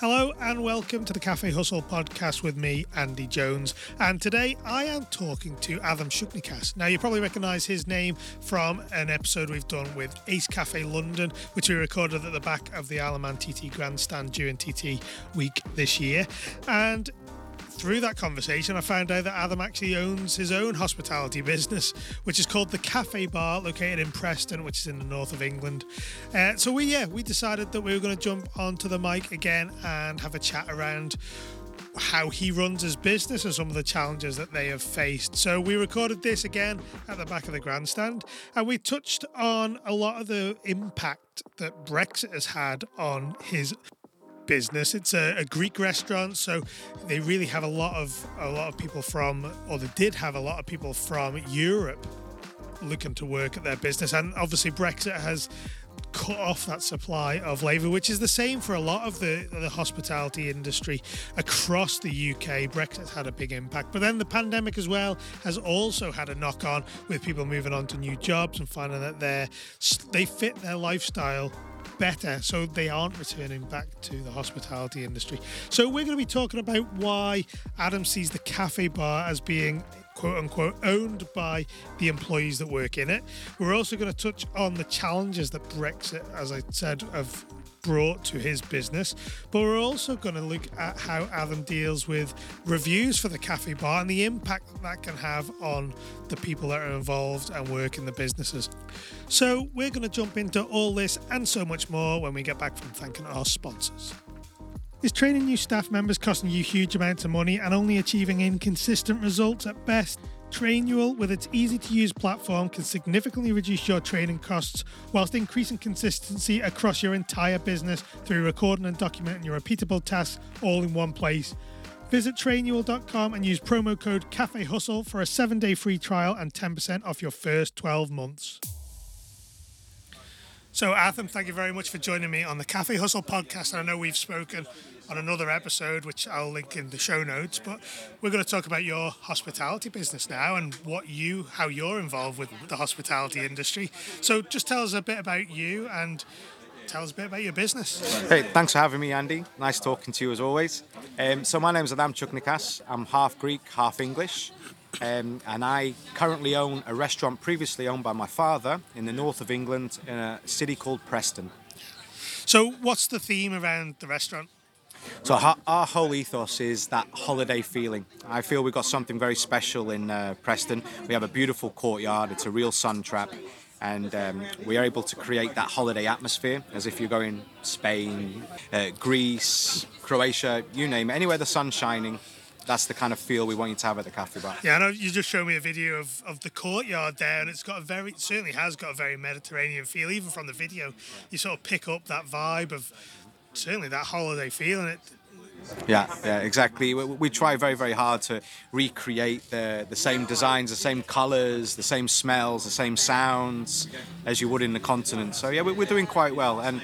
Hello and welcome to the Cafe Hustle podcast with me, Andy Jones. And today I am talking to Atham Shuknikas. Now, you probably recognise his name from an episode we've done with Ace Cafe London, which we recorded at the back of the Isle of Man TT Grandstand during TT week this year. And through that conversation, I found out that Atham actually owns his own hospitality business, which is called the Cafe Bar, located in Preston, which is in the north of England. Uh, so we, yeah, we decided that we were going to jump onto the mic again and have a chat around how he runs his business and some of the challenges that they have faced. So we recorded this again at the back of the grandstand, and we touched on a lot of the impact that Brexit has had on his business. It's a, a, Greek restaurant, so they really have a lot of a lot of people from, or they did have a lot of people from Europe looking to work at their business. And obviously, Brexit has cut off that supply of labour, which is the same for a lot of the, the hospitality industry across the UK. Brexit had a big impact, but then the pandemic as well has also had a knock on with people moving on to new jobs and finding that they they fit their lifestyle better so they aren't returning back to the hospitality industry. So we're going to be talking about why Atham sees the cafe bar as being quote unquote owned by the employees that work in it. We're also going to touch on the challenges that Brexit, as I said, have brought to his business. But we're also going to look at how Atham deals with reviews for the cafe bar and the impact that, that can have on the people that are involved and work in the businesses. So we're going to jump into all this and so much more when we get back from thanking our sponsors. Is training new staff members costing you huge amounts of money and only achieving inconsistent results at best? Trainual, with its easy to use platform, can significantly reduce your training costs whilst increasing consistency across your entire business through recording and documenting your repeatable tasks all in one place. Visit trainual.com and use promo code Cafe Hustle for a seven day free trial and 10% off your first 12 months. So, Atham, thank you very much for joining me on the Cafe Hustle podcast. I know we've spoken on another episode, which I'll link in the show notes. But we're going to talk about your hospitality business now and what you, how you're involved with the hospitality industry. So just tell us a bit about you and tell us a bit about your business. Hey, thanks for having me, Andy. Nice talking to you as always. Um, so my name is Atham Chuknikas. I'm half Greek, half English. Um, and I currently own a restaurant previously owned by my father in the north of England in a city called Preston. So, what's the theme around the restaurant? So our, our, whole ethos is that holiday feeling. I feel we've got something very special in uh, Preston. We have a beautiful courtyard. It's a real sun trap. And um, we are able to create that holiday atmosphere as if you're going Spain, uh, Greece, Croatia, you name it, anywhere the sun's shining that's the kind of feel we want you to have at the cafe bar. Yeah, I know you just showed me a video of, of the courtyard there, and it's got a very certainly has got a very Mediterranean feel. Even from the video, you sort of pick up that vibe of certainly that holiday feeling. It. Yeah, yeah, exactly. We, we, try very, very hard to recreate the the same designs, the same colours, the same smells, the same sounds as you would in the continent. So yeah, we're doing quite well, and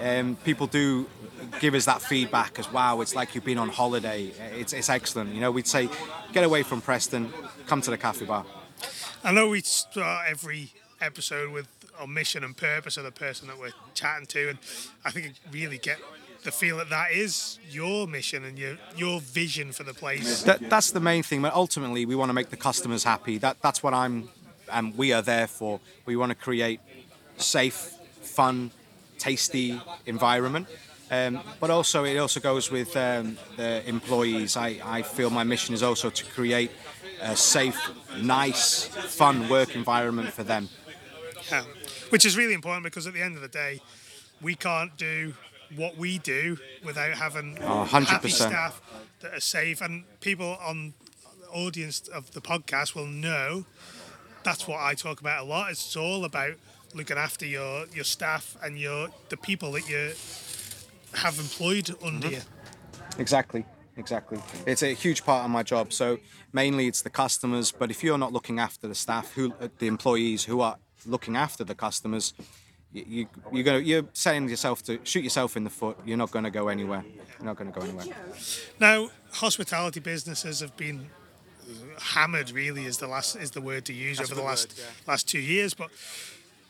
um, people do give us that feedback as wow, it's like you've been on holiday. It's, it's excellent. You know, we'd say get away from Preston, come to the cafe bar. I know we start every episode with our mission and purpose of the person that we're chatting to, and I think really get the feel that that is your mission and your your vision for the place. That, that's the main thing. But ultimately, we want to make the customers happy. That that's what I'm and we are there for. We want to create safe, fun, tasty environment. Um, but also, it also goes with um, the employees. I, I feel my mission is also to create a safe, nice, fun work environment for them. Yeah, which is really important because at the end of the day, we can't do what we do without having oh, happy staff that are safe. And people on the audience of the podcast will know that's what I talk about a lot. It's all about looking after your your staff and your the people that you have employed under mm-hmm. you. Exactly, exactly. It's a huge part of my job. So mainly it's the customers, but if you're not looking after the staff, who the employees who are looking after the customers, you, you're going to, you're saying yourself to shoot yourself in the foot. You're not going to go anywhere. You're not going to go anywhere. Now, hospitality businesses have been hammered. Really, is the last is the word to use That's over the last word, yeah. last two years. But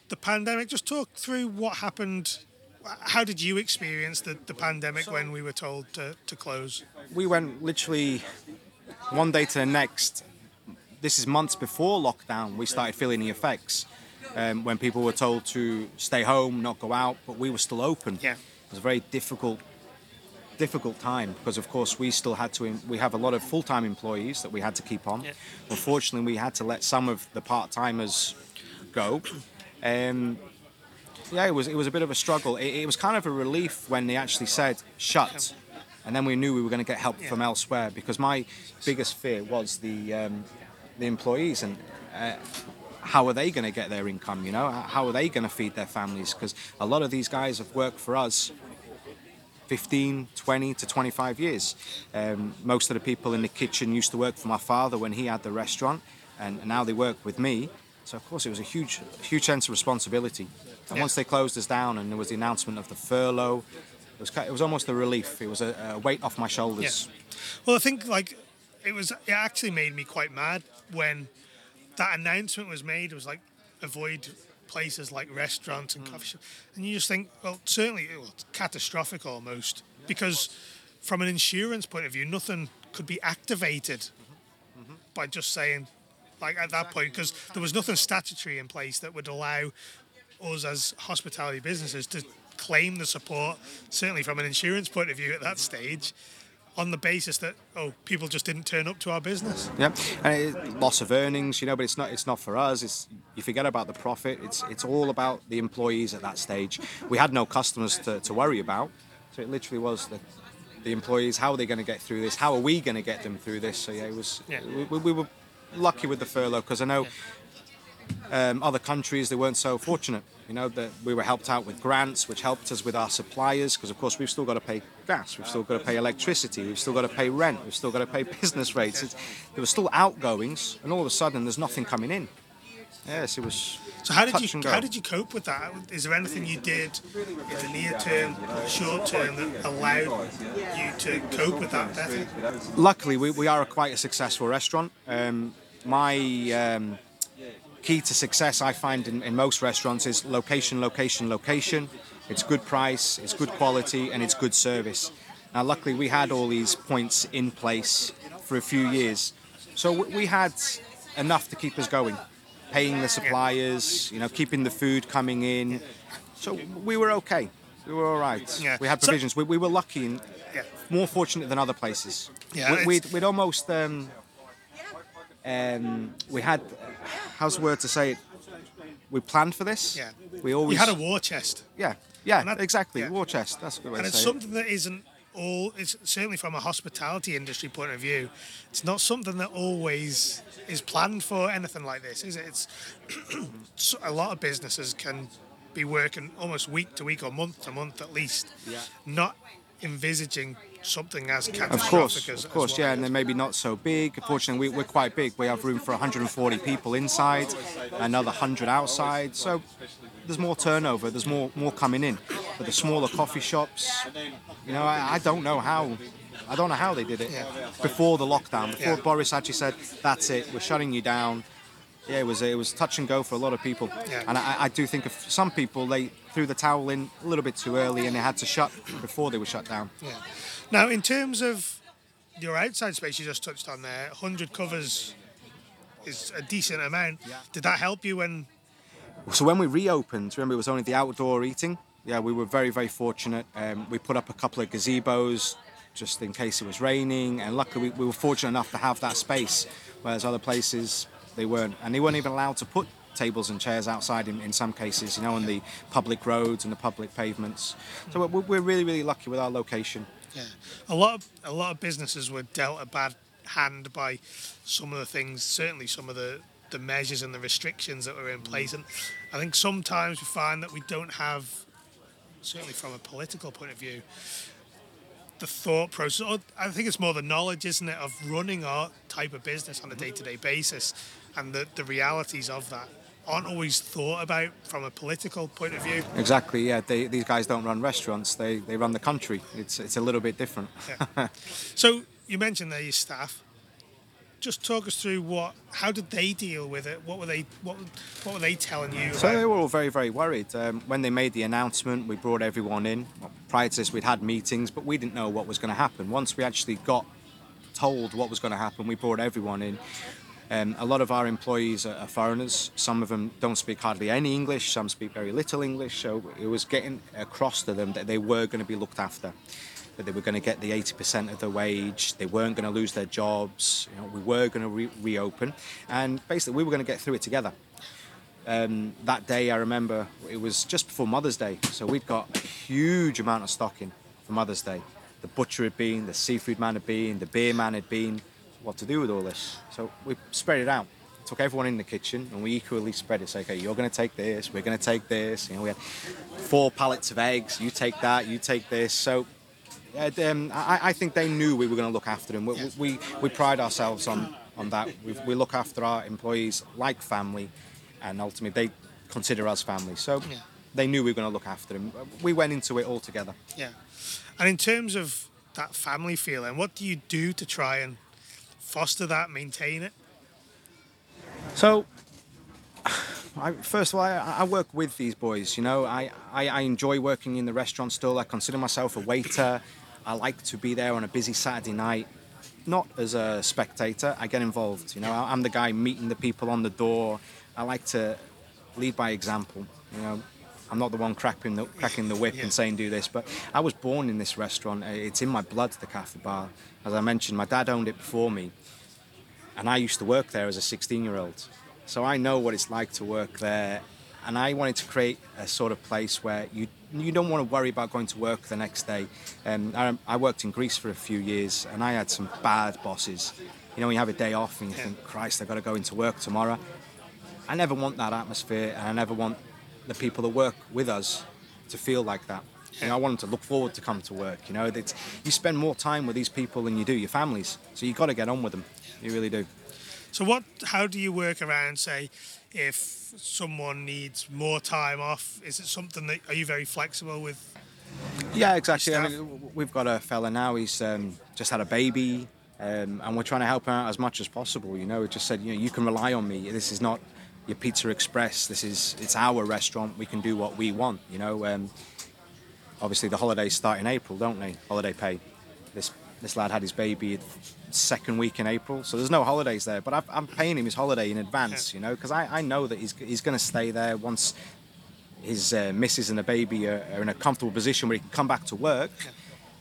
the pandemic. Just talk through what happened how did you experience the, the pandemic when we were told to, to close? We went literally one day to the next. This is months before lockdown. We started feeling the effects um, when people were told to stay home, not go out, but we were still open. Yeah. It was a very difficult, difficult time because, of course, we still had to. We have a lot of full-time employees that we had to keep on. Yeah. Unfortunately, we had to let some of the part-timers go. Um, yeah, it was it was a bit of a struggle. It, it was kind of a relief when they actually said shut, and then we knew we were going to get help from elsewhere. Because my biggest fear was the um, the employees and uh, how are they going to get their income? You know, how are they going to feed their families? Because a lot of these guys have worked for us 15, 20 to 25 years. Um, most of the people in the kitchen used to work for my father when he had the restaurant, and now they work with me. So of course it was a huge, huge sense of responsibility. And Yeah. once they closed us down, and there was the announcement of the furlough, it was, it was almost a relief. It was a, a weight off my shoulders. Well, I think like it was. It actually made me quite mad when that announcement was made. It was like avoid places like restaurants and mm. coffee shops, and you just think, well, certainly well, it's catastrophic almost because from an insurance point of view, nothing could be activated mm-hmm. Mm-hmm. by just saying like at that point because there was nothing statutory in place that would allow us as hospitality businesses to claim the support certainly from an insurance point of view at that stage on the basis that oh people just didn't turn up to our business Yeah, and it, loss of earnings, you know, but it's not it's not for us. It's you forget about the profit. It's it's all about the employees at that stage. We had no customers to, to worry about, so it literally was the the employees. How are they going to get through this? How are we going to get them through this? So yeah, it was. Yeah. We, we were lucky with the furlough because I know um, other countries they weren't so fortunate. You know that we were helped out with grants, which helped us with our suppliers because of course we've still got to pay gas, we've still got to pay electricity, we've still got to pay rent, we've still got to pay business rates. It's, there were still outgoings, and all of a sudden there's nothing coming in. Yes, it was. so how did you how did you cope with that is there anything you did in the near term short term that allowed you to cope with that better luckily we, we are a quite a successful restaurant um, my um, key to success i find in, in most restaurants is location location location. It's good price it's good quality and it's good service. Now luckily we had all these points in place for a few years. So we, we had enough to keep us going. Paying the suppliers you know keeping the food coming in. So we were okay. We were all right. Yeah. we had So- provisions. We, we were lucky and more fortunate than other places. Yeah, we, we'd, we'd almost um, um, we had how's the word to say it? We planned for this. Yeah. We always you had a war chest yeah yeah that- exactly yeah. war chest. That's a good way and to it's say something that isn't all it's certainly from a hospitality industry point of view it's not something that always is planned for anything like this is it it's a lot of businesses can be working almost week to week or month to month at least Yeah. not envisaging something as Of course, as, of course, as yeah, and they're maybe not so big. Fortunately, we, we're quite big. We have room for 140 people inside, another 100 outside. So there's more turnover. There's more more coming in. But the smaller coffee shops, you know, I, I don't know how. I don't know how they did it Yeah. before the lockdown. Before Yeah. Boris actually said, "That's it, we're shutting you down." Yeah, it was it was touch and go for a lot of people. Yeah. And I, I do think of some people they threw the towel in a little bit too early and they had to shut before they were shut down. Now, in terms of your outside space, you just touched on there, 100 covers is a decent amount. Did that help you when? So when we reopened, remember it was only the outdoor eating. Yeah, we were very very fortunate. Um, we put up a couple of gazebos just in case it was raining, and luckily we, we were fortunate enough to have that space, whereas other places they weren't, and they weren't even allowed to put tables and chairs outside in, in some cases, you know, on the public roads and the public pavements. So we're, we're really really lucky with our location. Yeah. A lot of a lot of businesses were dealt a bad hand by some of the things. Certainly, some of the the measures and the restrictions that were in place, and I think sometimes we find that we don't have, certainly from a political point of view, the thought process. Or I think it's more the knowledge, isn't it, of running our type of business on a day-to-day basis, and the the realities of that aren't always thought about from a political point of view. Exactly. Yeah, they, these guys don't run restaurants; they they run the country. It's it's a little bit different. So you mentioned there your staff. just talk us through what how did they deal with it? What were they what what were they telling you? So about- they were all very, very worried. Um, when they made the announcement, we brought everyone in. Well, prior to this, we'd had meetings, but we didn't know what was going to happen. Once we actually got told what was going to happen, we brought everyone in. Um, a lot of our employees are, foreigners. Some of them don't speak hardly any English. Some speak very little English. So it was getting across to them that they were going to be looked after, that they were going to get the 80% of the wage. They weren't going to lose their jobs. You know, we were going to re- reopen, and basically we were going to get through it together. Um, that day, I remember it was just before Mother's Day, so we'd got a huge amount of stock in for Mother's Day. The butcher had been, the seafood man had been, the beer man had been. What to do with all this? So we spread it out. Took everyone in the kitchen and we equally spread it. Say, okay, you're going to take this, we're going to take this. You know, we had four pallets of eggs. You take that, you take this. So um, I, I think they knew we were going to look after them. We, we, we pride ourselves on, on that. We, we look after our employees like family, and ultimately they consider us family. So Yeah. they knew we were going to look after them. We went into it all together. Yeah. And in terms of that family feeling, what do you do to try and foster that, maintain it? So, I, first of all, I, I work with these boys. You know, I, I, I enjoy working in the restaurant still. I consider myself a waiter. I like to be there on a busy Saturday night, not as a spectator. I get involved. You know, I'm the guy meeting the people on the door. I like to lead by example. You know, I'm not the one cracking the, cracking the whip Yeah. and saying do this, but I was born in this restaurant. It's in my blood, the cafe bar. As I mentioned, my dad owned it before me and I used to work there as a 16 year old. So I know what it's like to work there. And I wanted to create a sort of place where you you don't want to worry about going to work the next day. Um, I, I worked in Greece for a few years and I had some bad bosses. You know, when you have a day off and you think, Christ, I've got to go into work tomorrow. I never want that atmosphere and I never want the people that work with us to feel like that. You know, I want them to look forward to come to work. You know, that you spend more time with these people than you do your families. So you've got to get on with them. You really do. So what? How do you work around, say, if someone needs more time off? Is it something that are you very flexible with? Yeah, exactly. I mean, we've got a fella now. He's um, just had a baby, um, and we're trying to help him out as much as possible. You know, we just said, you know, you can rely on me. This is not your Pizza Express. This is it's our restaurant. We can do what we want. You know, um, obviously the holidays start in April, don't they? Holiday pay. This this lad had his baby second week in April, so there's no holidays there. But I've, I'm paying him his holiday in advance. You know, because I, I know that he's he's going to stay there once his uh, missus and the baby are, are in a comfortable position where he can come back to work.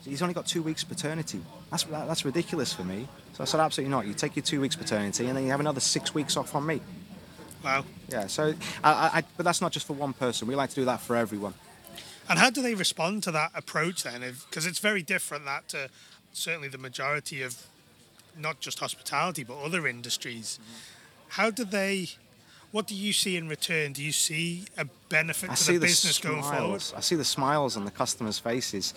He's only got two weeks paternity. That's that, that's ridiculous for me. So I said, absolutely not. You take your two weeks paternity, and then you have another six weeks off on me. Wow. Yeah. So, I, I, but that's not just for one person. We like to do that for everyone. And how do they respond to that approach then? Because it's very different that to certainly the majority of not just hospitality but other industries. How do they? What do you see in return? Do you see a benefit I to see the the business going forward? smiles. I see the smiles on the customers' faces.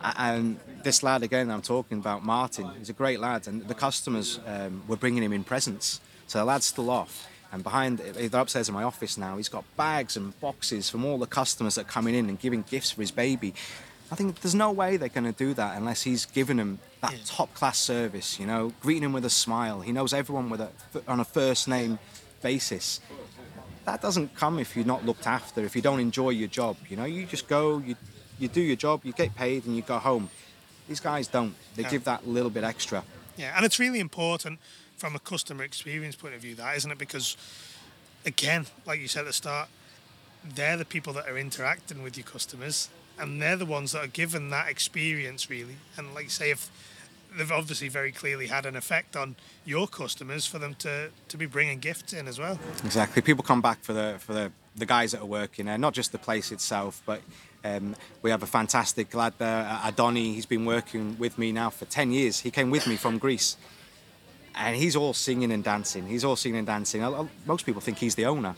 And this lad again, I'm talking about Martin. He's a great lad, and the customers um, were bringing him in presents. So the lad's still off, and behind, they're upstairs in my office now. He's got bags and boxes from all the customers that are coming in and giving gifts for his baby. I think there's no way they're going to do that unless he's given them that Yeah. top class service. You know, greeting him with a smile. He knows everyone with a on a first name basis that doesn't come if you're not looked after, if you don't enjoy your job. You know, you just go, you, you do your job, you get paid, and you go home. These guys don't. They Yeah. give that little bit extra. Yeah, and it's really important from a customer experience point of view, that isn't it? Because again, like you said at the start, they're the people that are interacting with your customers, and they're the ones that are given that experience, really. And like you say, if they've obviously very clearly had an effect on your customers for them to to be bringing gifts in as well. Exactly. People come back for the for the, the guys that are working there, not just the place itself, but um, we have a fantastic lad there, uh, Adoni. He's been working with me now for 10 years. He came with me from Greece. And he's all singing and dancing. He's all singing and dancing. Most people think he's the owner.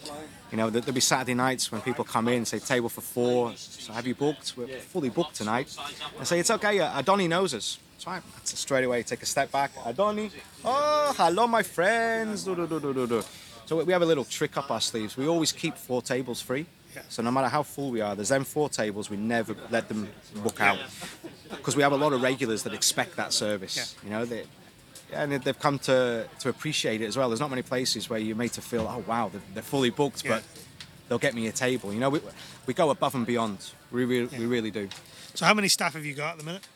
You know, there- there'll be Saturday nights when people come in, say, table for four. So have you booked? We're fully booked tonight. I say, it's okay. uh, Adoni knows us. So straight away, take a step back. Adoni, oh, hello, my friends. So we have a little trick up our sleeves. We always keep four tables free. So no matter how full we are, there's them four tables. We never let them book out because we have a lot of regulars that expect that service. You know, they, and they've come to to appreciate it as well. There's not many places where you're made to feel, oh wow, they're, they're fully booked, Yeah. but they'll get me a table. You know, we, we go above and beyond. We really, we really do. So how many staff have you got at the minute?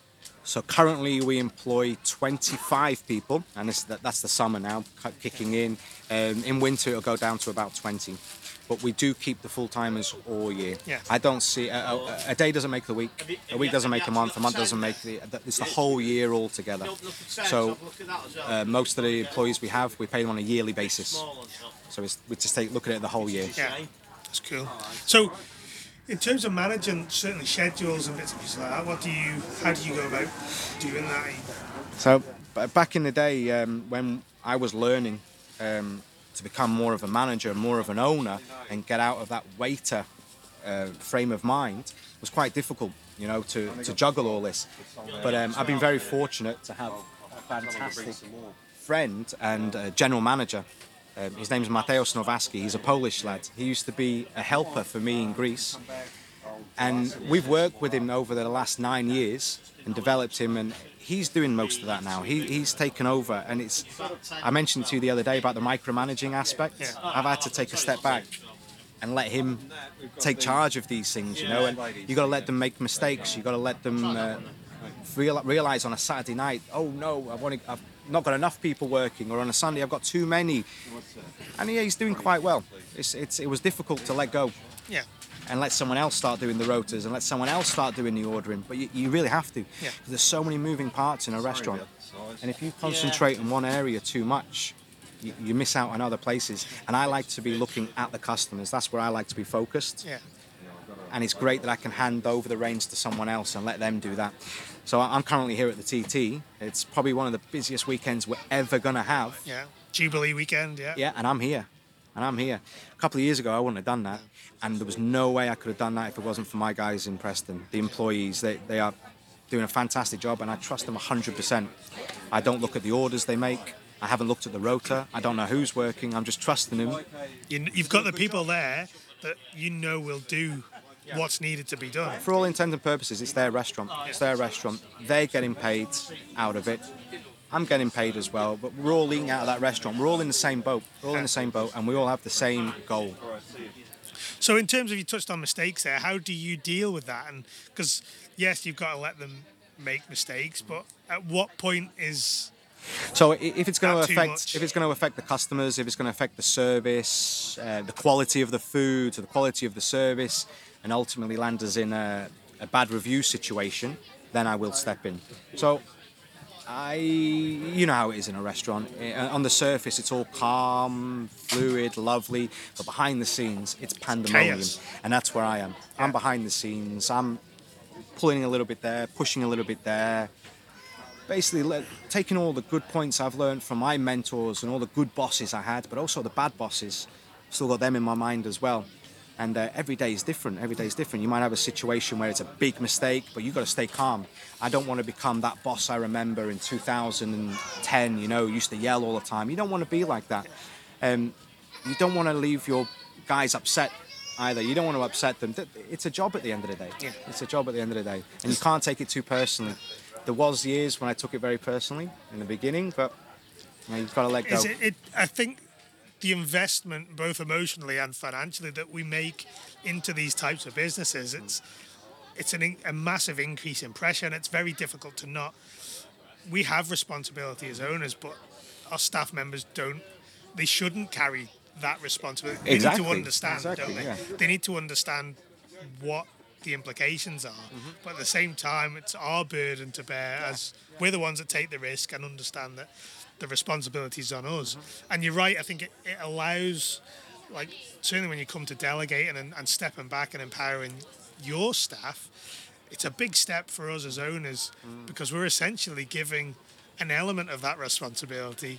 So currently we employ 25 people, and that's the summer now kicking in. Um, in winter it'll go down to about 20, but we do keep the full timers all year. Yeah. I don't see a, a, a day doesn't make the week, a week doesn't make a month, a month doesn't make the. It's the whole year all together. So uh, most of the employees we have, we pay them on a yearly basis. So it's, we just take look at it the whole year. Yeah, that's cool. So, in terms of managing certainly schedules and bits and pieces like that, what do you, how do you go about doing that? So back in the day, um, when I was learning um, to become more of a manager, more of an owner, and get out of that waiter uh, frame of mind, was quite difficult, you know, to, to juggle all this. But um, I've been very fortunate to have a fantastic friend and uh, general manager. Um, his name's Mateusz Nowaski. He's a Polish lad. He used to be a helper for me in Greece and we've worked with him over the last nine years and developed him and he's doing most of that now. He, he's taken over and it's i mentioned to you the other day about the micromanaging aspect. Yeah. i've had to take a step back and let him take charge of these things you know and you got to let them make mistakes. You've got to let them uh, real, realize on a saturday night oh no i want to i've not got enough people working or on a sunday i've got too many. And yeah he's doing quite well. It's, it's, it was difficult to let go. Yeah, and let someone else start doing the rotas and let someone else start doing the ordering. But you, you really have to. Yeah. 'Cause There's so many moving parts in a restaurant. And if you concentrate in one area too much, you, you miss out on other places. And I like to be looking at the customers. That's where I like to be focused. yeah, And it's great that I can hand over the reins to someone else and let them do that. So I- I'm currently here at the TT. It's probably one of the busiest weekends we're ever going to have. yeah. Jubilee weekend, yeah. Yeah, and I'm here. And I'm here. A couple of years ago, I wouldn't have done that. And there was no way I could have done that if it wasn't for my guys in Preston, the employees. They, they are doing a fantastic job, and I trust them 100%. I don't look at the orders they make. I haven't looked at the rota. I don't know who's working. I'm just trusting them. You, you've got the people there that you know will do what's needed to be done. For all intents and purposes, it's their restaurant. It's their restaurant. They're getting paid out of it. I'm getting paid as well, but we're all eating out of that restaurant. We're all in the same boat. We're all in the same boat, and we all have the same goal. So, in terms of you touched on mistakes there, how do you deal with that? And because yes, you've got to let them make mistakes, but at what point is So if it's going Not to affect if it's going to affect the customers, if it's going to affect the service, uh, the quality of the food, the quality of the service, and ultimately land us in a, a bad review situation, then I will step in. So I, you know how it is in a restaurant. Eh, On the surface, it's all calm, fluid, lovely, but behind the scenes, it's pandemonium, Chaos. and that's where I am. I'm behind the scenes. I'm pulling a little bit there, pushing a little bit there. Basically, taking all the good points I've learned from my mentors and all the good bosses I had, but also the bad bosses. Still got them in my mind as well. And uh, every day is different. Every day is different. You might have a situation where it's a big mistake, but you've got to stay calm. I don't want to become that boss I remember in 2010, you know, used to yell all the time. You don't want to be like that. Um, you don't want to leave your guys upset either. You don't want to upset them. It's a job at the end of the day. Yeah. It's a job at the end of the day. And you can't take it too personally. There was years when I took it very personally in the beginning, but you know, you've got to let go. is it, it? I think the investment, both emotionally and financially, that we make into these types of businesses, it's it's an, a massive increase in pressure, and it's very difficult to not. We have responsibility as owners, but our staff members don't. They shouldn't carry that responsibility. They need to understand, exactly, don't they? yeah. They need to understand what the implications are. Mm-hmm. But at the same time, it's our burden to bear as we're the ones that take the risk and understand that the responsibility is on us. Mm-hmm. And you're right. I think it, it allows, like, certainly when you come to delegating and, and stepping back and empowering your staff, it's a big step for us as owners Mm. because we're essentially giving an element of that responsibility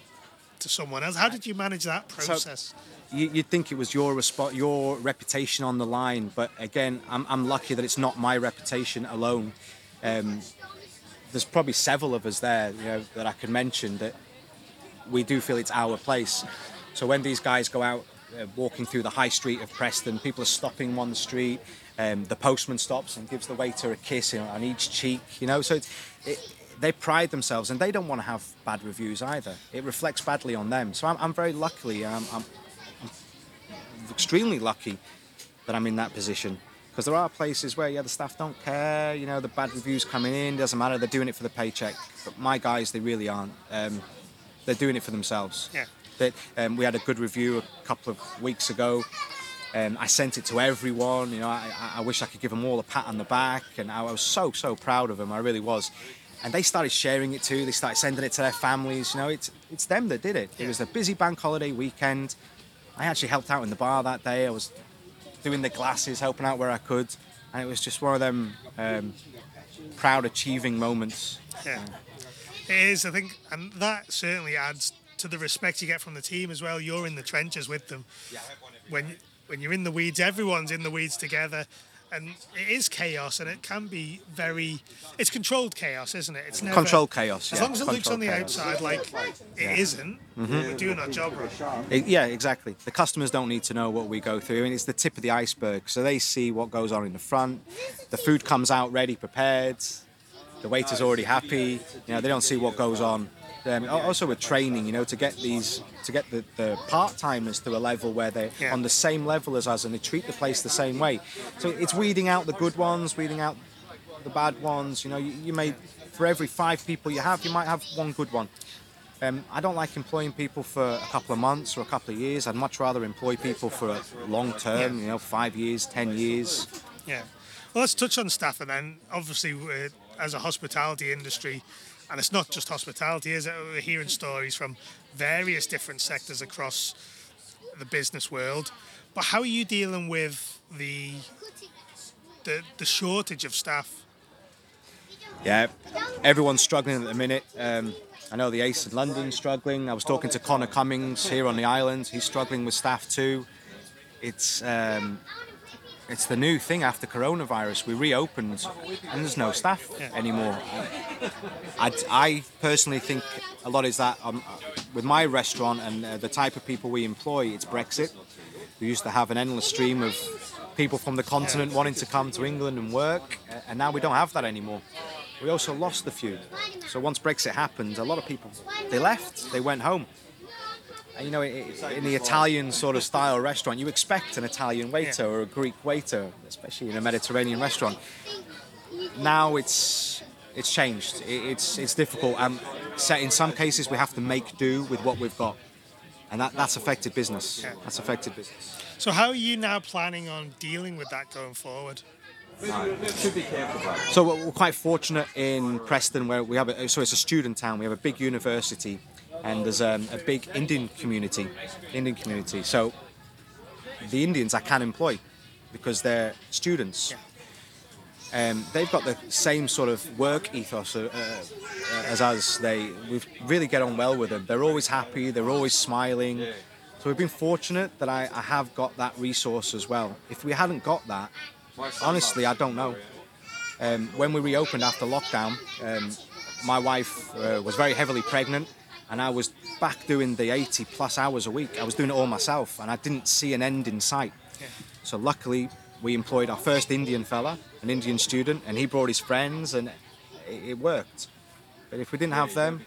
to someone else. How did you manage that process? you, you'd think it was your respo- your reputation on the line, but again, I'm, I'm lucky that it's not my reputation alone. Um, there's probably several of us there, you know, that I can mention that we do feel it's our place. So when these guys go out uh, walking through the high street of Preston, people are stopping them on the street. Um, the postman stops and gives the waiter a kiss you know, on each cheek, you know. So it, they pride themselves and they don't want to have bad reviews either. It reflects badly on them. So I'm, I'm very lucky. I'm, I'm, I'm extremely lucky that I'm in that position because there are places where yeah the staff don't care. You know the bad reviews coming in doesn't matter. They're doing it for the paycheck. But my guys, they really aren't. Um, they're doing it for themselves. Yeah. That um, we had a good review a couple of weeks ago. Um, I sent it to everyone. You know, I, I wish I could give them all a pat on the back, and I was so so proud of them. I really was. And they started sharing it too. They started sending it to their families. You know, it's it's them that did it. It was a busy bank holiday weekend. I actually helped out in the bar that day. I was doing the glasses, helping out where I could, and it was just one of them um, proud achieving moments. Yeah, it is. I think, and that certainly adds to the respect you get from the team as well. You're in the trenches with them. Yeah, When when you're in the weeds, everyone's in the weeds together, and it is chaos, and it can be very. It's controlled chaos, isn't it? It's never, Controlled chaos. As yeah, long as it looks on the chaos. outside like it not mm-hmm. we're doing our job right. It- yeah, exactly. The customers don't need to know what we go through, and it's the tip of the iceberg. So they see what goes on in the front. The food comes out ready, prepared. The waiter's already happy. You know, they don't see what goes on. Um, also with training, you know, to get these, to get the, the part timers to a level where they're Yeah. on the same level as us and they treat the place the same way. So it's weeding out the good ones, weeding out the bad ones. You know, you, you may, for every five people you have, you might have one good one. Um, I don't like employing people for a couple of months or a couple of years. I'd much rather employ people for a long term, you know, five years, ten years. Yeah. Well, let's touch on staff, and then obviously, as a hospitality industry, and it's not just hospitality, is it? We're hearing stories from various different sectors across the business world. But how are you dealing with the the, the shortage of staff? Yeah, everyone's struggling at the minute. Um, I know the Ace in London's struggling. I was talking to Connor Cummings here on the island. He's struggling with staff too. It's um, it's the new thing after coronavirus. We reopened and there's no staff anymore. I, I personally think a lot is that um, with my restaurant and uh, the type of people we employ, it's Brexit. We used to have an endless stream of people from the continent wanting to come to England and work, uh, and now we don't have that anymore. We also lost the few. So once Brexit happened, a lot of people they left, they went home. And, you know, in the Italian sort of style restaurant, you expect an Italian waiter or a Greek waiter, especially in a Mediterranean restaurant. Now it's it's changed. It's it's difficult. Um, so in some cases, we have to make do with what we've got, and that, that's affected business. That's affected business. So, how are you now planning on dealing with that going forward? So we're we're quite fortunate in Preston, where we have a, so it's a student town. We have a big university, and there's um, a big Indian community, Indian community. So the Indians I can employ because they're students. Um, they've got the same sort of work ethos uh, uh, as us. They we really get on well with them. They're always happy. They're always smiling. So we've been fortunate that I, I have got that resource as well. If we hadn't got that, honestly, I don't know. Um, when we reopened after lockdown, um, my wife uh, was very heavily pregnant, and I was back doing the 80 plus hours a week. I was doing it all myself, and I didn't see an end in sight. So luckily, we employed our first Indian fella, an Indian student, and he brought his friends, and it, it worked. But if we didn't have them,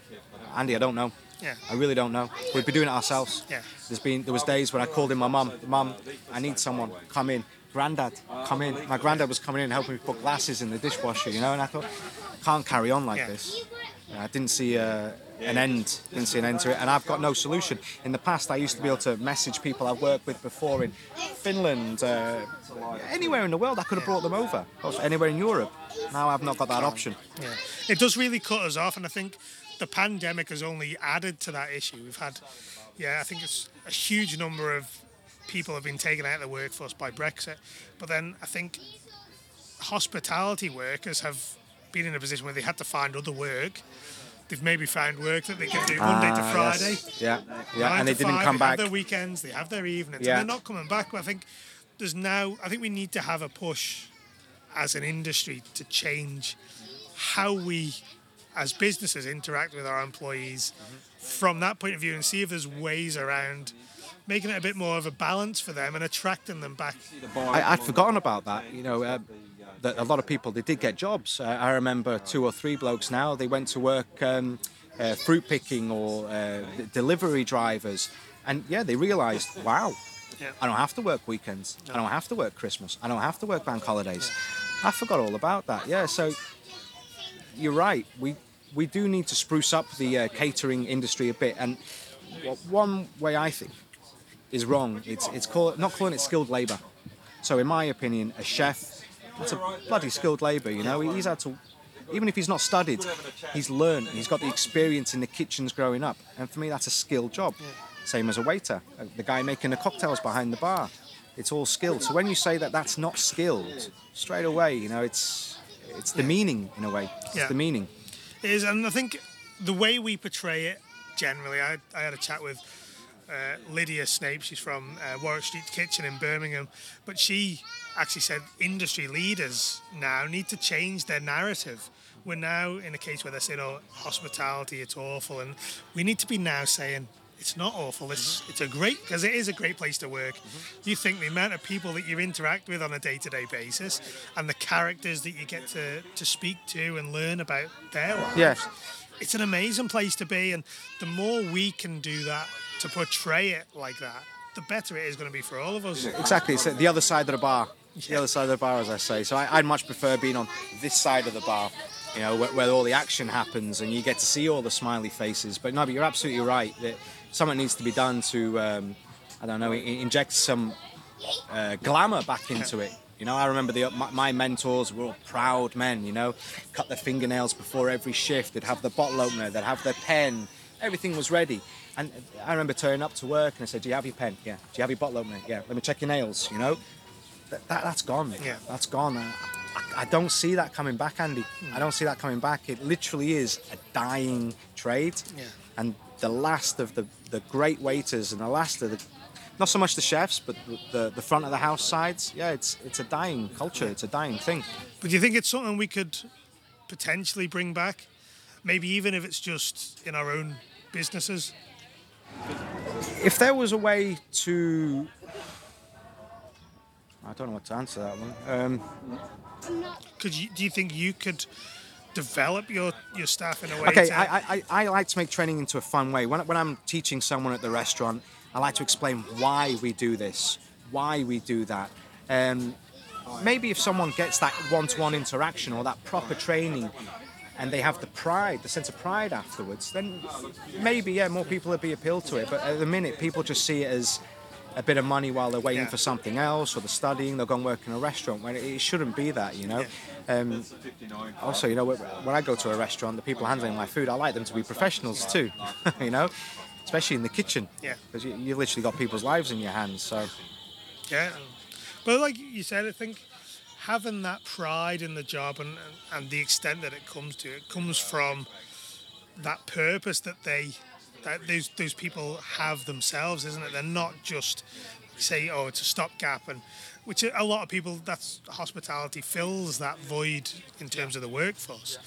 Andy, I don't know. Yeah. I really don't know. We'd be doing it ourselves. Yeah. There's been there was days when I called in my mum. Mum, I need someone. Come in. Granddad, come in. My granddad was coming in and helping me put glasses in the dishwasher. You know, and I thought, can't carry on like Yeah. this. I didn't see uh, an end. Didn't see an end to it, and I've got no solution. In the past, I used to be able to message people I've worked with before in Finland, uh, anywhere in the world. I could have brought them over. Also, anywhere in Europe. Now I've not got that option. Yeah, it does really cut us off, and I think the pandemic has only added to that issue. We've had, yeah, I think it's a huge number of people have been taken out of the workforce by Brexit, but then I think hospitality workers have been in a position where they had to find other work. They've maybe found work that they can do Monday to Ah, Friday. yes. Yeah, yeah, nine and they didn't five, come they back. Have their weekends, they have their evenings, Yeah. and they're not coming back. But I think there's now. I think we need to have a push as an industry to change how we, as businesses, interact with our employees from that point of view, and see if there's ways around making it a bit more of a balance for them and attracting them back. I, I'd forgotten about that. You know, uh, that a lot of people they did get jobs. Uh, I remember two or three blokes now they went to work um, uh, fruit picking or uh, delivery drivers, and yeah, they realised, wow, Yeah. I don't have to work weekends. I don't have to work Christmas. I don't have to work bank holidays. I forgot all about that. Yeah, so you're right. We we do need to spruce up the uh, catering industry a bit. And one way I think is wrong. It's it's called not calling it skilled labour. So in my opinion, a chef, that's a bloody skilled labour. You know, he's had to. Even if he's not studied, he's learned. He's got the experience in the kitchens growing up, and for me, that's a skilled job. Same as a waiter, uh, the guy making the cocktails behind the bar. It's all skilled. So when you say that that's not skilled, straight away, you know, it's it's the meaning in a way. It's Yeah. the meaning. It is, and I think the way we portray it generally, I, I had a chat with uh, Lydia Snape. She's from uh, Warwick Street Kitchen in Birmingham, but she actually said industry leaders now need to change their narrative. We're now in a case where they're saying, "Oh, hospitality, it's awful," and we need to be now saying. It's not awful. It's it's a great because it is a great place to work. You think the amount of people that you interact with on a day-to-day basis, and the characters that you get to to speak to and learn about their lives Yeah. It's an amazing place to be and the more we can do that to portray it like that the better it is going to be for all of us Exactly. It's the other side of the bar. The other side of the bar, as I say. So I, I'd much prefer being on this side of the bar, you know, where, where all the action happens and you get to see all the smiley faces. But no, but you're absolutely right that something needs to be done to, um, I don't know, inject some uh, glamour back into it. You know, I remember the, my, my mentors were all proud men. You know, cut their fingernails before every shift. They'd have the bottle opener. They'd have their pen. Everything was ready. And I remember turning up to work and I said, "Do you have your pen? Yeah. Do you have your bottle opener? Yeah. Let me check your nails." You know, that, that that's gone. Yeah. That's gone. I, I, I don't see that coming back, Andy. Hmm. I don't see that coming back. It literally is a dying trade. Yeah. And the last of the, the great waiters and the last of the not so much the chefs, but the, the, front of the house sides. Yeah, it's it's a dying culture. It's a dying thing. but do you think it's something we could potentially bring back maybe even if it's just in our own businesses If there was a way to, I don't know what to answer that one. Um, could you do you think you could develop your your staff in a way okay, to, I, I, I I like to make training into a fun way. When, when I'm teaching someone at the restaurant, I like to explain why we do this, why we do that. Um, maybe if someone gets that one-to-one interaction or that proper training, and they have the pride, the sense of pride afterwards, then maybe yeah, more people would be appealed to it. But at the minute, people just see it as a bit of money while they're waiting Yeah. for something else, or they're studying, they'll go and work in a restaurant. When it, shouldn't be that, you know. Um, also, you know, when I go to a restaurant, the people handling my food, I like them to be professionals too, you know, especially in the kitchen. Yeah. Because you, you literally got people's lives in your hands. So Yeah, but like you said, I think having that pride in the job and and the extent that it comes to, it comes from that purpose that they that those those people have themselves, isn't it? They're not just say, oh, it's a stopgap, and which a lot of people that's hospitality fills that void in terms of the workforce.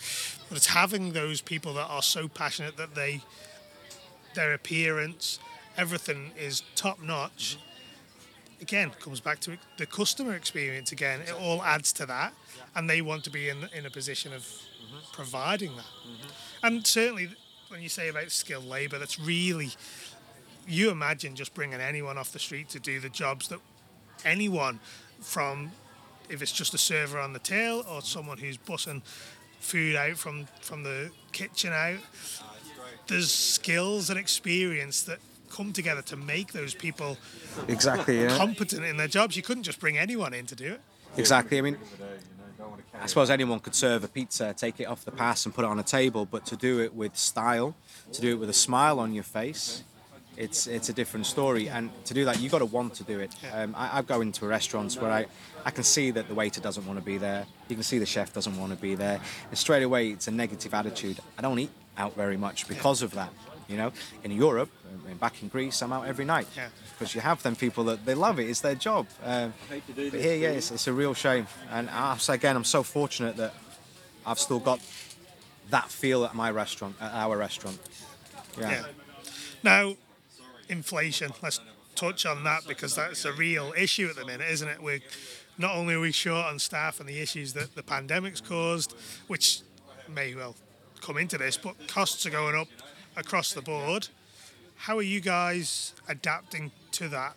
But it's having those people that are so passionate that they their appearance, everything is top notch. Again comes back to the customer experience again. It all adds to that and they want to be in, in a position of providing that. Mm-hmm. And certainly when you say about skilled labor that's really you imagine just bringing anyone off the street to do the jobs that anyone from if it's just a server on the tail or someone who's bussing food out from from the kitchen out there's skills and experience that come together to make those people exactly, yeah. competent in their jobs. You couldn't just bring anyone in to do it. Exactly. I mean, I suppose anyone could serve a pizza, take it off the pass, and put it on a table. But to do it with style, to do it with a smile on your face, it's it's a different story. And to do that, you've got to want to do it. Um, I, I go into restaurants where I, I can see that the waiter doesn't want to be there. You can see the chef doesn't want to be there. And straight away, it's a negative attitude. I don't eat out very much because of that. You know, in Europe, um, back in Greece, I'm out every night Yeah. because you have them people that they love it. It's their job. Um, but here, yeah, it's, it's a real shame. And I, so again, I'm so fortunate that I've still got that feel at my restaurant, at our restaurant. Yeah. Yeah. Now, inflation. Let's touch on that because that's a real issue at the minute, isn't it? We're not only are we short on staff and the issues that the pandemic's caused, which may well come into this, but costs are going up across the board. How are you guys adapting to that?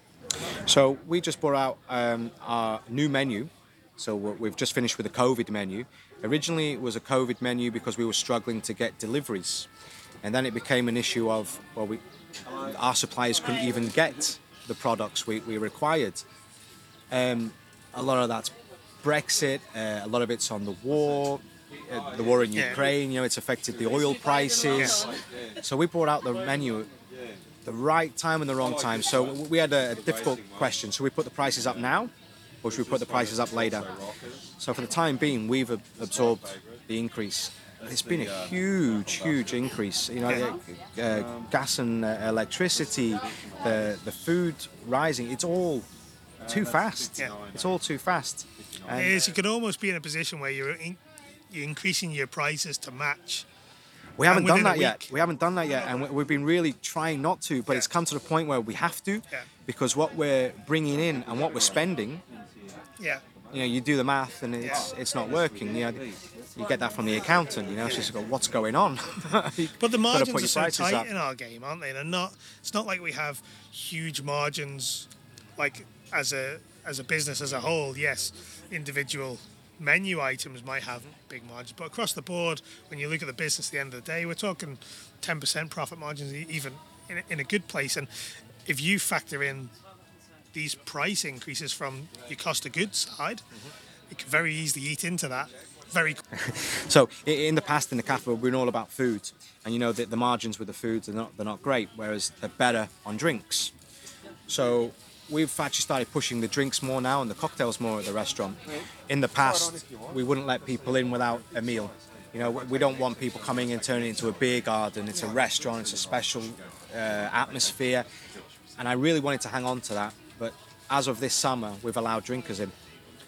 So we just brought out um, our new menu. So we've just finished with the COVID menu. Originally, it was a COVID menu because we were struggling to get deliveries, and then it became an issue of well, we our suppliers couldn't even get the products we, we required. Um, a lot of that's Brexit. Uh, a lot of it's on the war, the war in Ukraine. You know, it's affected the oil prices. So we brought out the menu the right time and the wrong time. So we had a, difficult question. So we put the prices up now, or should we put the prices up later? So for the time being, we've absorbed the increase. It's been a huge, huge increase. You know, uh, uh, gas and uh, electricity, the the food rising. It's all too fast. It's all too fast. And- you can almost be in a position where you're in, you're increasing your prices to match. We haven't done that yet. We haven't done that yet, and we- we've been really trying not to. But Yeah. it's come to the point where we have to, Yeah. because what we're bringing in and what we're spending, Yeah. you know, you do the math and it's it's not working. You know, you get that from the accountant. You know, it's just go, what's going on? But the margins are so tight up. in our game, aren't they? They're not. It's not like we have huge margins, like as a as a business as a whole. Yes, individual menu items might have big margins, but across the board, when you look at the business at the end of the day, we're talking ten percent profit margins, even in a, in a good place. And if you factor in these price increases from your cost of goods side, mm-hmm. it can very easily eat into that. Very So in the past, in the cafe, we've been all about food, and you know the, the margins with the foods are not they're not great, whereas they're better on drinks. So we've actually started pushing the drinks more now and the cocktails more at the restaurant. In the past, we wouldn't let people in without a meal. You know, we don't want people coming and turning it into a beer garden. It's a restaurant. It's a special uh, atmosphere, and I really wanted to hang on to that. But as of this summer, we've allowed drinkers in,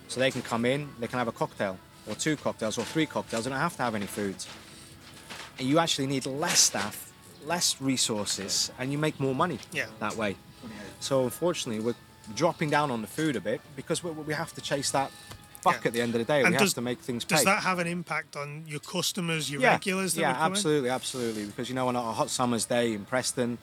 so they can come in, they can have a cocktail or two cocktails or three cocktails. They don't have to have any food. And you actually need less staff, less resources, and you make more money Yeah. that way. So unfortunately, we're dropping down on the food a bit because we, we have to chase that buck Yeah. at the end of the day. And we does- have to make things pay. Does that have an impact on your customers, your yeah, regulars that yeah, absolutely, absolutely. Because you know, on a hot summer's day in Preston,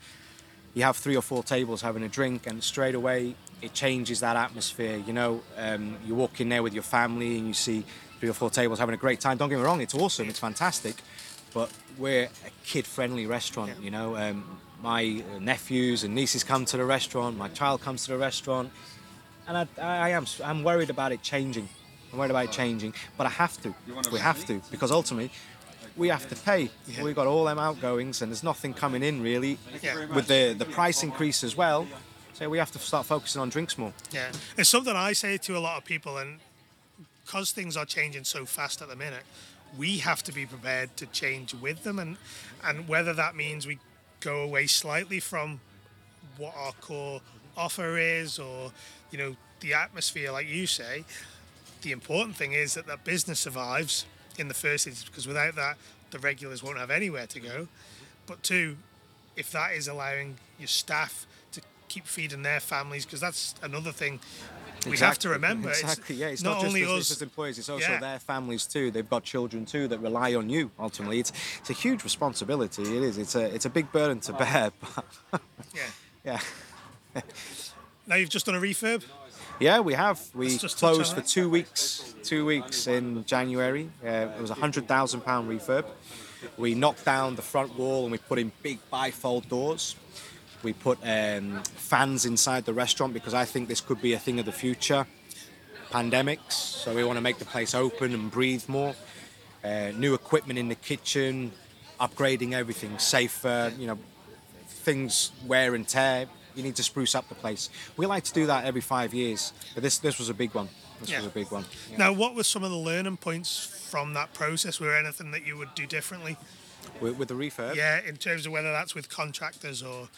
you have three or four tables having a drink, and straight away it changes that atmosphere. You know, um, you walk in there with your family and you see three or four tables having a great time. Don't get me wrong, it's awesome, it's fantastic, but we're a kid-friendly restaurant. You know, um, my uh, nephews and nieces come to the restaurant, my child comes to the restaurant, and I, I am I'm worried about it changing. I'm worried about it changing, but I have to. We have to because ultimately we have to pay. Yeah. We've got all them outgoings, and there's nothing coming in really. Yeah. With the the price increase as well, so we have to start focusing on drinks more. Yeah, it's something I say to a lot of people, and because things are changing so fast at the minute, we have to be prepared to change with them, and and whether that means we go away slightly from what our core offer is, or you know the atmosphere, like you say. The important thing is that that business survives in the first instance, because without that, the regulars won't have anywhere to go. But two, if that is allowing your staff to keep feeding their families, because that's another thing we have to Exactly, remember. It's Exactly. yeah. It's not, not, only just, us. It's just employees. It's also Yeah. their families too. They've got children too that rely on you. Ultimately, it's it's a huge responsibility. It is. It's a it's a big burden to bear. But yeah. yeah. Now you've just done a refurb. Yeah, we have. We just closed for two weeks. Two weeks in January. Uh, it was a hundred thousand pound refurb. We knocked down the front wall and we put in big bifold doors. We put um, fans inside the restaurant because I think this could be a thing of the future. Pandemics, so we want to make the place open and breathe more. Uh, new equipment in the kitchen, upgrading everything, safer. You know, things wear and tear. You need to spruce up the place. We like to do that every five years, but this this was a big one. This Yeah. was a big one. Yeah. Now, what were some of the learning points from that process? Were there anything that you would do differently? With, with the refurb. Yeah, in terms of whether that's with contractors or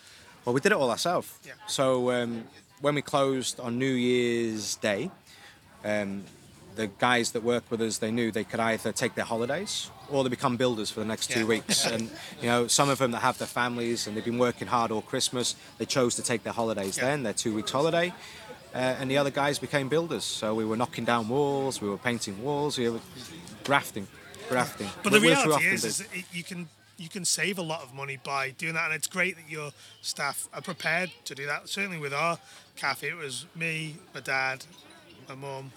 Well, we did it all ourselves. Yeah. So um, when we closed on New Year's Day, um, the guys that worked with us, they knew they could either take their holidays or they become builders for the next two Yeah. weeks. and you know, some of them that have their families and they've been working hard all Christmas, they chose to take their holidays Yeah. then, their two weeks holiday. uh, and the other guys became builders. So we were knocking down walls, we were painting walls, we were grafting, grafting. But the reality is, is you can you can save a lot of money by doing that, and it's great that your staff are prepared to do that. Certainly with our cafe, it was me, my dad, my mum.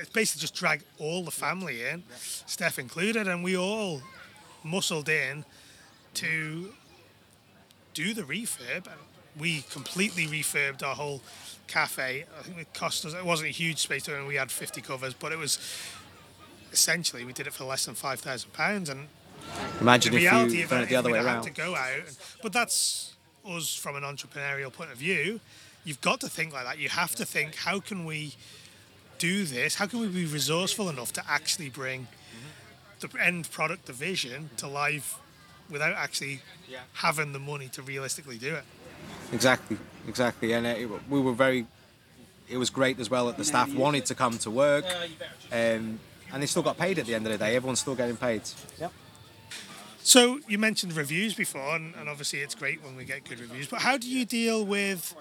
It's basically just drag all the family in, Steph included, and we all muscled in to do the refurb. And we completely refurbed our whole cafe. I think it cost us. It wasn't a huge space, and we had 50 covers, but it was essentially we did it for less than five thousand pounds, and Imagine the if reality you of it, it the other way around. to go out. But that's us from an entrepreneurial point of view. You've got to think like that. You have to think, how can we do this? How can we be resourceful enough to actually bring the end product, the vision, to life without actually having the money to realistically do it? Exactly, exactly, and it, we were very. It was great as well that the staff wanted to come to work, um, and they still got paid at the end of the day. Everyone's still getting paid. Yep. So you mentioned reviews before, and, and obviously it's great when we get good reviews. But how do you deal with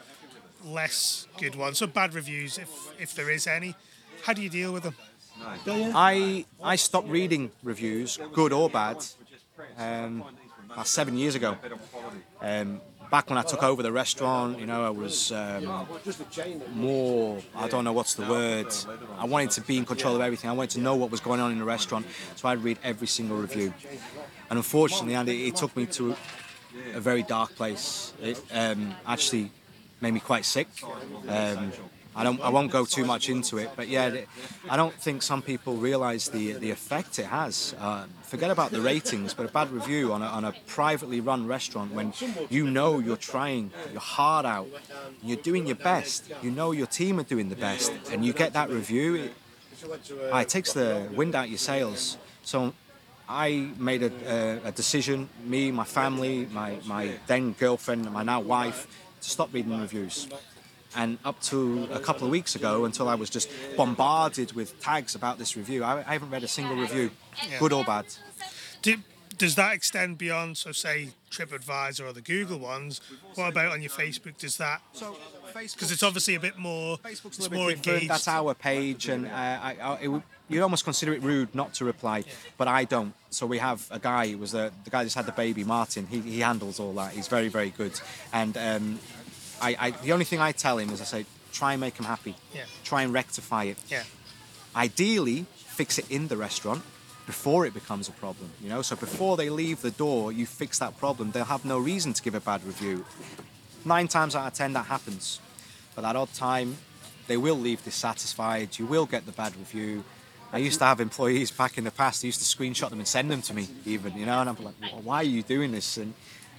less good ones, or bad reviews, if if there is any? How do you deal with them? I I stopped reading reviews, good or bad, um, about seven years ago. Um, back when I took over the restaurant, you know, I was um, more. I don't know what's the word. I wanted to be in control of everything. I wanted to know what was going on in the restaurant, so I'd read every single review. And unfortunately, Andy, it took me to a very dark place. It um, actually made me quite sick. Um, I don't. I won't go too much into it, but yeah, I don't think some people realise the the effect it has. Uh, forget about the ratings, but a bad review on a, on a privately run restaurant when you know you're trying your heart out, you're doing your best, you know your team are doing the best, and you get that review, it, ah, it takes the wind out your sails. So I made a, a, a decision, me, my family, my, my then girlfriend, my now wife, to stop reading reviews. And up to a couple of weeks ago, until I was just bombarded with tags about this review, I, I haven't read a single review, good or bad. Do, does that extend beyond, so say TripAdvisor or the Google ones? What about on your Facebook? Does that? Because it's obviously a bit more. Facebook's a little more bit different. engaged. That's our page, and uh, I, I, it, would- you'd almost consider it rude not to reply, but I don't. So we have a guy. It was the, the guy that just had the baby, Martin. He, he handles all that. He's very very good. And um, I, I, the only thing I tell him is I say, try and make him happy. Yeah. Try and rectify it. Yeah. Ideally, fix it in the restaurant before it becomes a problem. You know, so before they leave the door, you fix that problem. They'll have no reason to give a bad review. Nine times out of ten, that happens. But that odd time, they will leave dissatisfied. You will get the bad review. I used to have employees back in the past. They used to screenshot them and send them to me, even. You know, and I'm like, "Well, why are you doing this? And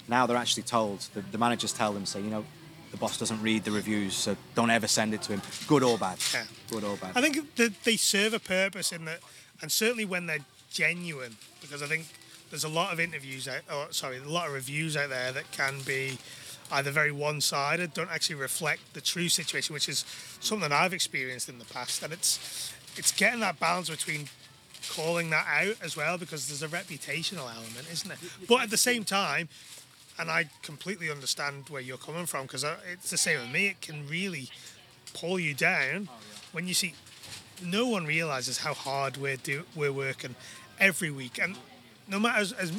now they're actually told. The, the managers tell them, say, you know, the boss doesn't read the reviews, so don't ever send it to him, good or bad. Yeah. Good or bad. I think that they serve a purpose in that, and certainly when they're genuine, because I think there's a lot of interviews out, or sorry, a lot of reviews out there that can be either very one-sided, don't actually reflect the true situation, which is something I've experienced in the past, and it's it's getting that balance between calling that out as well, because there's a reputational element, isn't it? But at the same time, and I completely understand where you're coming from because it's the same with me. It can really pull you down when you see no one realizes how hard we're do we're working every week, and no matter as, as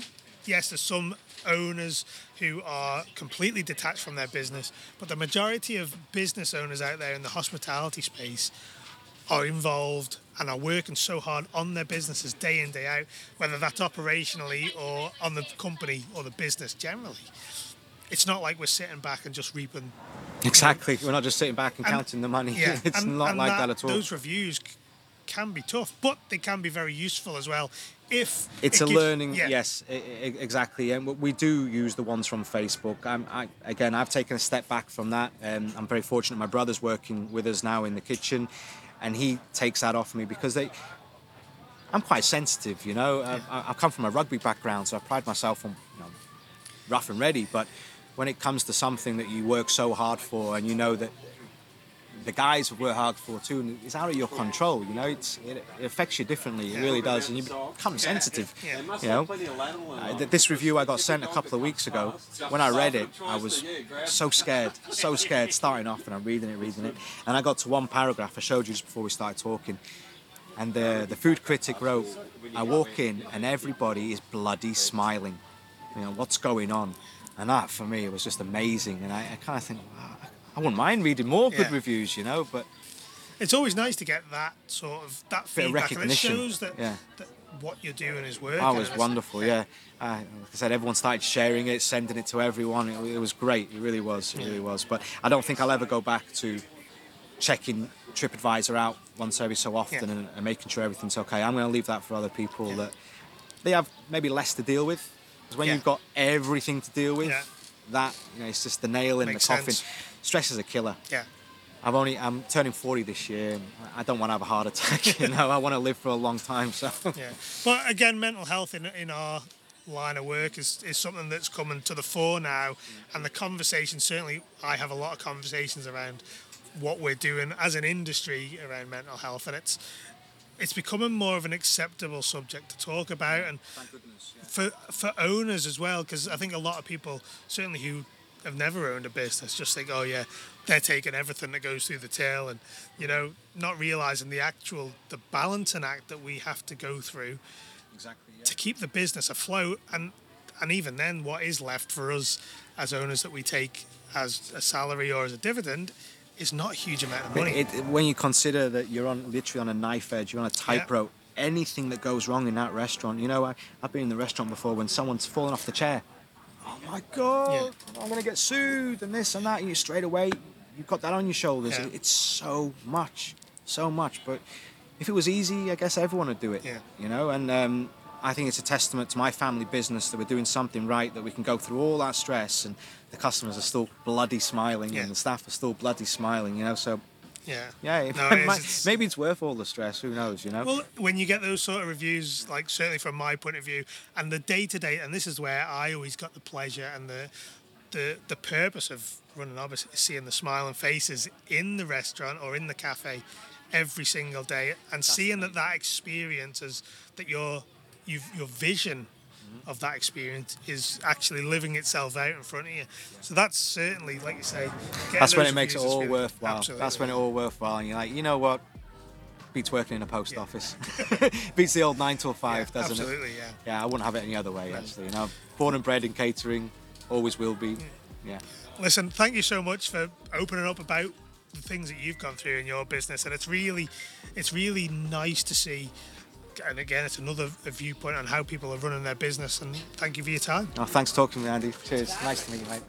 yes, there's some owners who are completely detached from their business, but the majority of business owners out there in the hospitality space are involved and are working so hard on their businesses day in day out, whether that's operationally or on the company or the business generally. It's not like we're sitting back and just reaping. Exactly. We're not just sitting back and, And- counting the money. Yeah, it's and- not and like that, at all. Those reviews can be tough, but they can be very useful as well. If It's it a gives- learning, yeah. yes, exactly. And we do use the ones from Facebook. I'm, I, again, I've taken a step back from that. Um, I'm very fortunate. My brother's working with us now in the kitchen, and he takes that off me because they. I'm quite sensitive, you know. I, I, I come from a rugby background, so I pride myself on you know, rough and ready. But when it comes to something that you work so hard for, and you know that the guys worked hard for too, and it's out of your control. You know, it's it, it affects you differently. It really does, and you become sensitive. You know, uh, this review I got sent a couple of weeks ago. When I read it, I was so scared, so scared. Starting off, and I'm reading it, reading it, and I got to one paragraph. I showed you just before we started talking, and the the food critic wrote, "I walk in, and everybody is bloody smiling. You know, what's going on?" And that for me was just amazing, and I, I kind of think. Wow, I wouldn't mind reading more good Yeah. reviews, you know, but It's always nice to get that sort of that Bit of feedback, and it shows that, yeah. that what you're doing is working. And was wonderful, yeah. Uh, like I said, everyone started sharing it, sending it to everyone. It, it was great, it really was, it really was. But I don't think I'll ever go back to checking TripAdvisor out once every so often Yeah. and, and making sure everything's okay. I'm going to leave that for other people that they have maybe less to deal with. Because when you've got everything to deal with, that you know, it's just the nail in Makes the coffin. sense. Stress is a killer. Yeah. I've only I'm turning 40 this year. And I don't want to have a heart attack. You know, I want to live for a long time. So Yeah, but again, mental health in in our line of work is, is something that's coming to the fore now, mm. and the conversation certainly I have a lot of conversations around what we're doing as an industry around mental health, and it's it's becoming more of an acceptable subject to talk about, and for for owners as well, because I think a lot of people certainly who have never owned a business just think, oh yeah, they're taking everything that goes through the tail, and you know, not realizing the actual the balancing act that we have to go through exactly. to keep the business afloat, and and even then, what is left for us as owners that we take as a salary or as a dividend is not a huge amount of money. It, it- when you consider that you're on literally on a knife edge, you're on a tightrope. Anything that goes wrong in that restaurant, you know, I, I've been in the restaurant before when someone's fallen off the chair. Oh my god, I'm gonna get sued and this and that. And you straight away, you've got that on your shoulders. Yeah. It's so much, so much. But if it was easy, I guess everyone would do it. Yeah. You know, and um, I think it's a testament to my family business that we're doing something right, that we can go through all that stress and the customers are still bloody smiling Yeah. and the staff are still bloody smiling. You know, so yeah, yeah, it No, it might- it's- maybe it's worth all the stress. Who knows? You know. Well, when you get those sort of reviews, like certainly from my point of view, and the day to day, and this is where I always got the pleasure and the the the purpose of running is seeing the smiling faces in the restaurant or in the cafe every single day, and seeing that that experience is that your you've, your vision. Of that experience is actually living itself out in front of you. So that's certainly, like you say, That's when it makes it all really- worthwhile. Absolutely. That's when it all worthwhile. And you're like, you know what? Beats working in a post Yeah. office. Beats the old nine till five, Yeah, doesn't it? absolutely, yeah. Yeah, I wouldn't have it any other way. Actually, you know, born and bred in catering, always will be. Yeah. Listen, thank you so much for opening up about the things that you've gone through in your business, and it's really, it's really nice to see. And again, it's another viewpoint on how people are running their business. And thank you for your time. Oh, thanks for talking to me, Andy. Cheers. Nice to meet you, mate.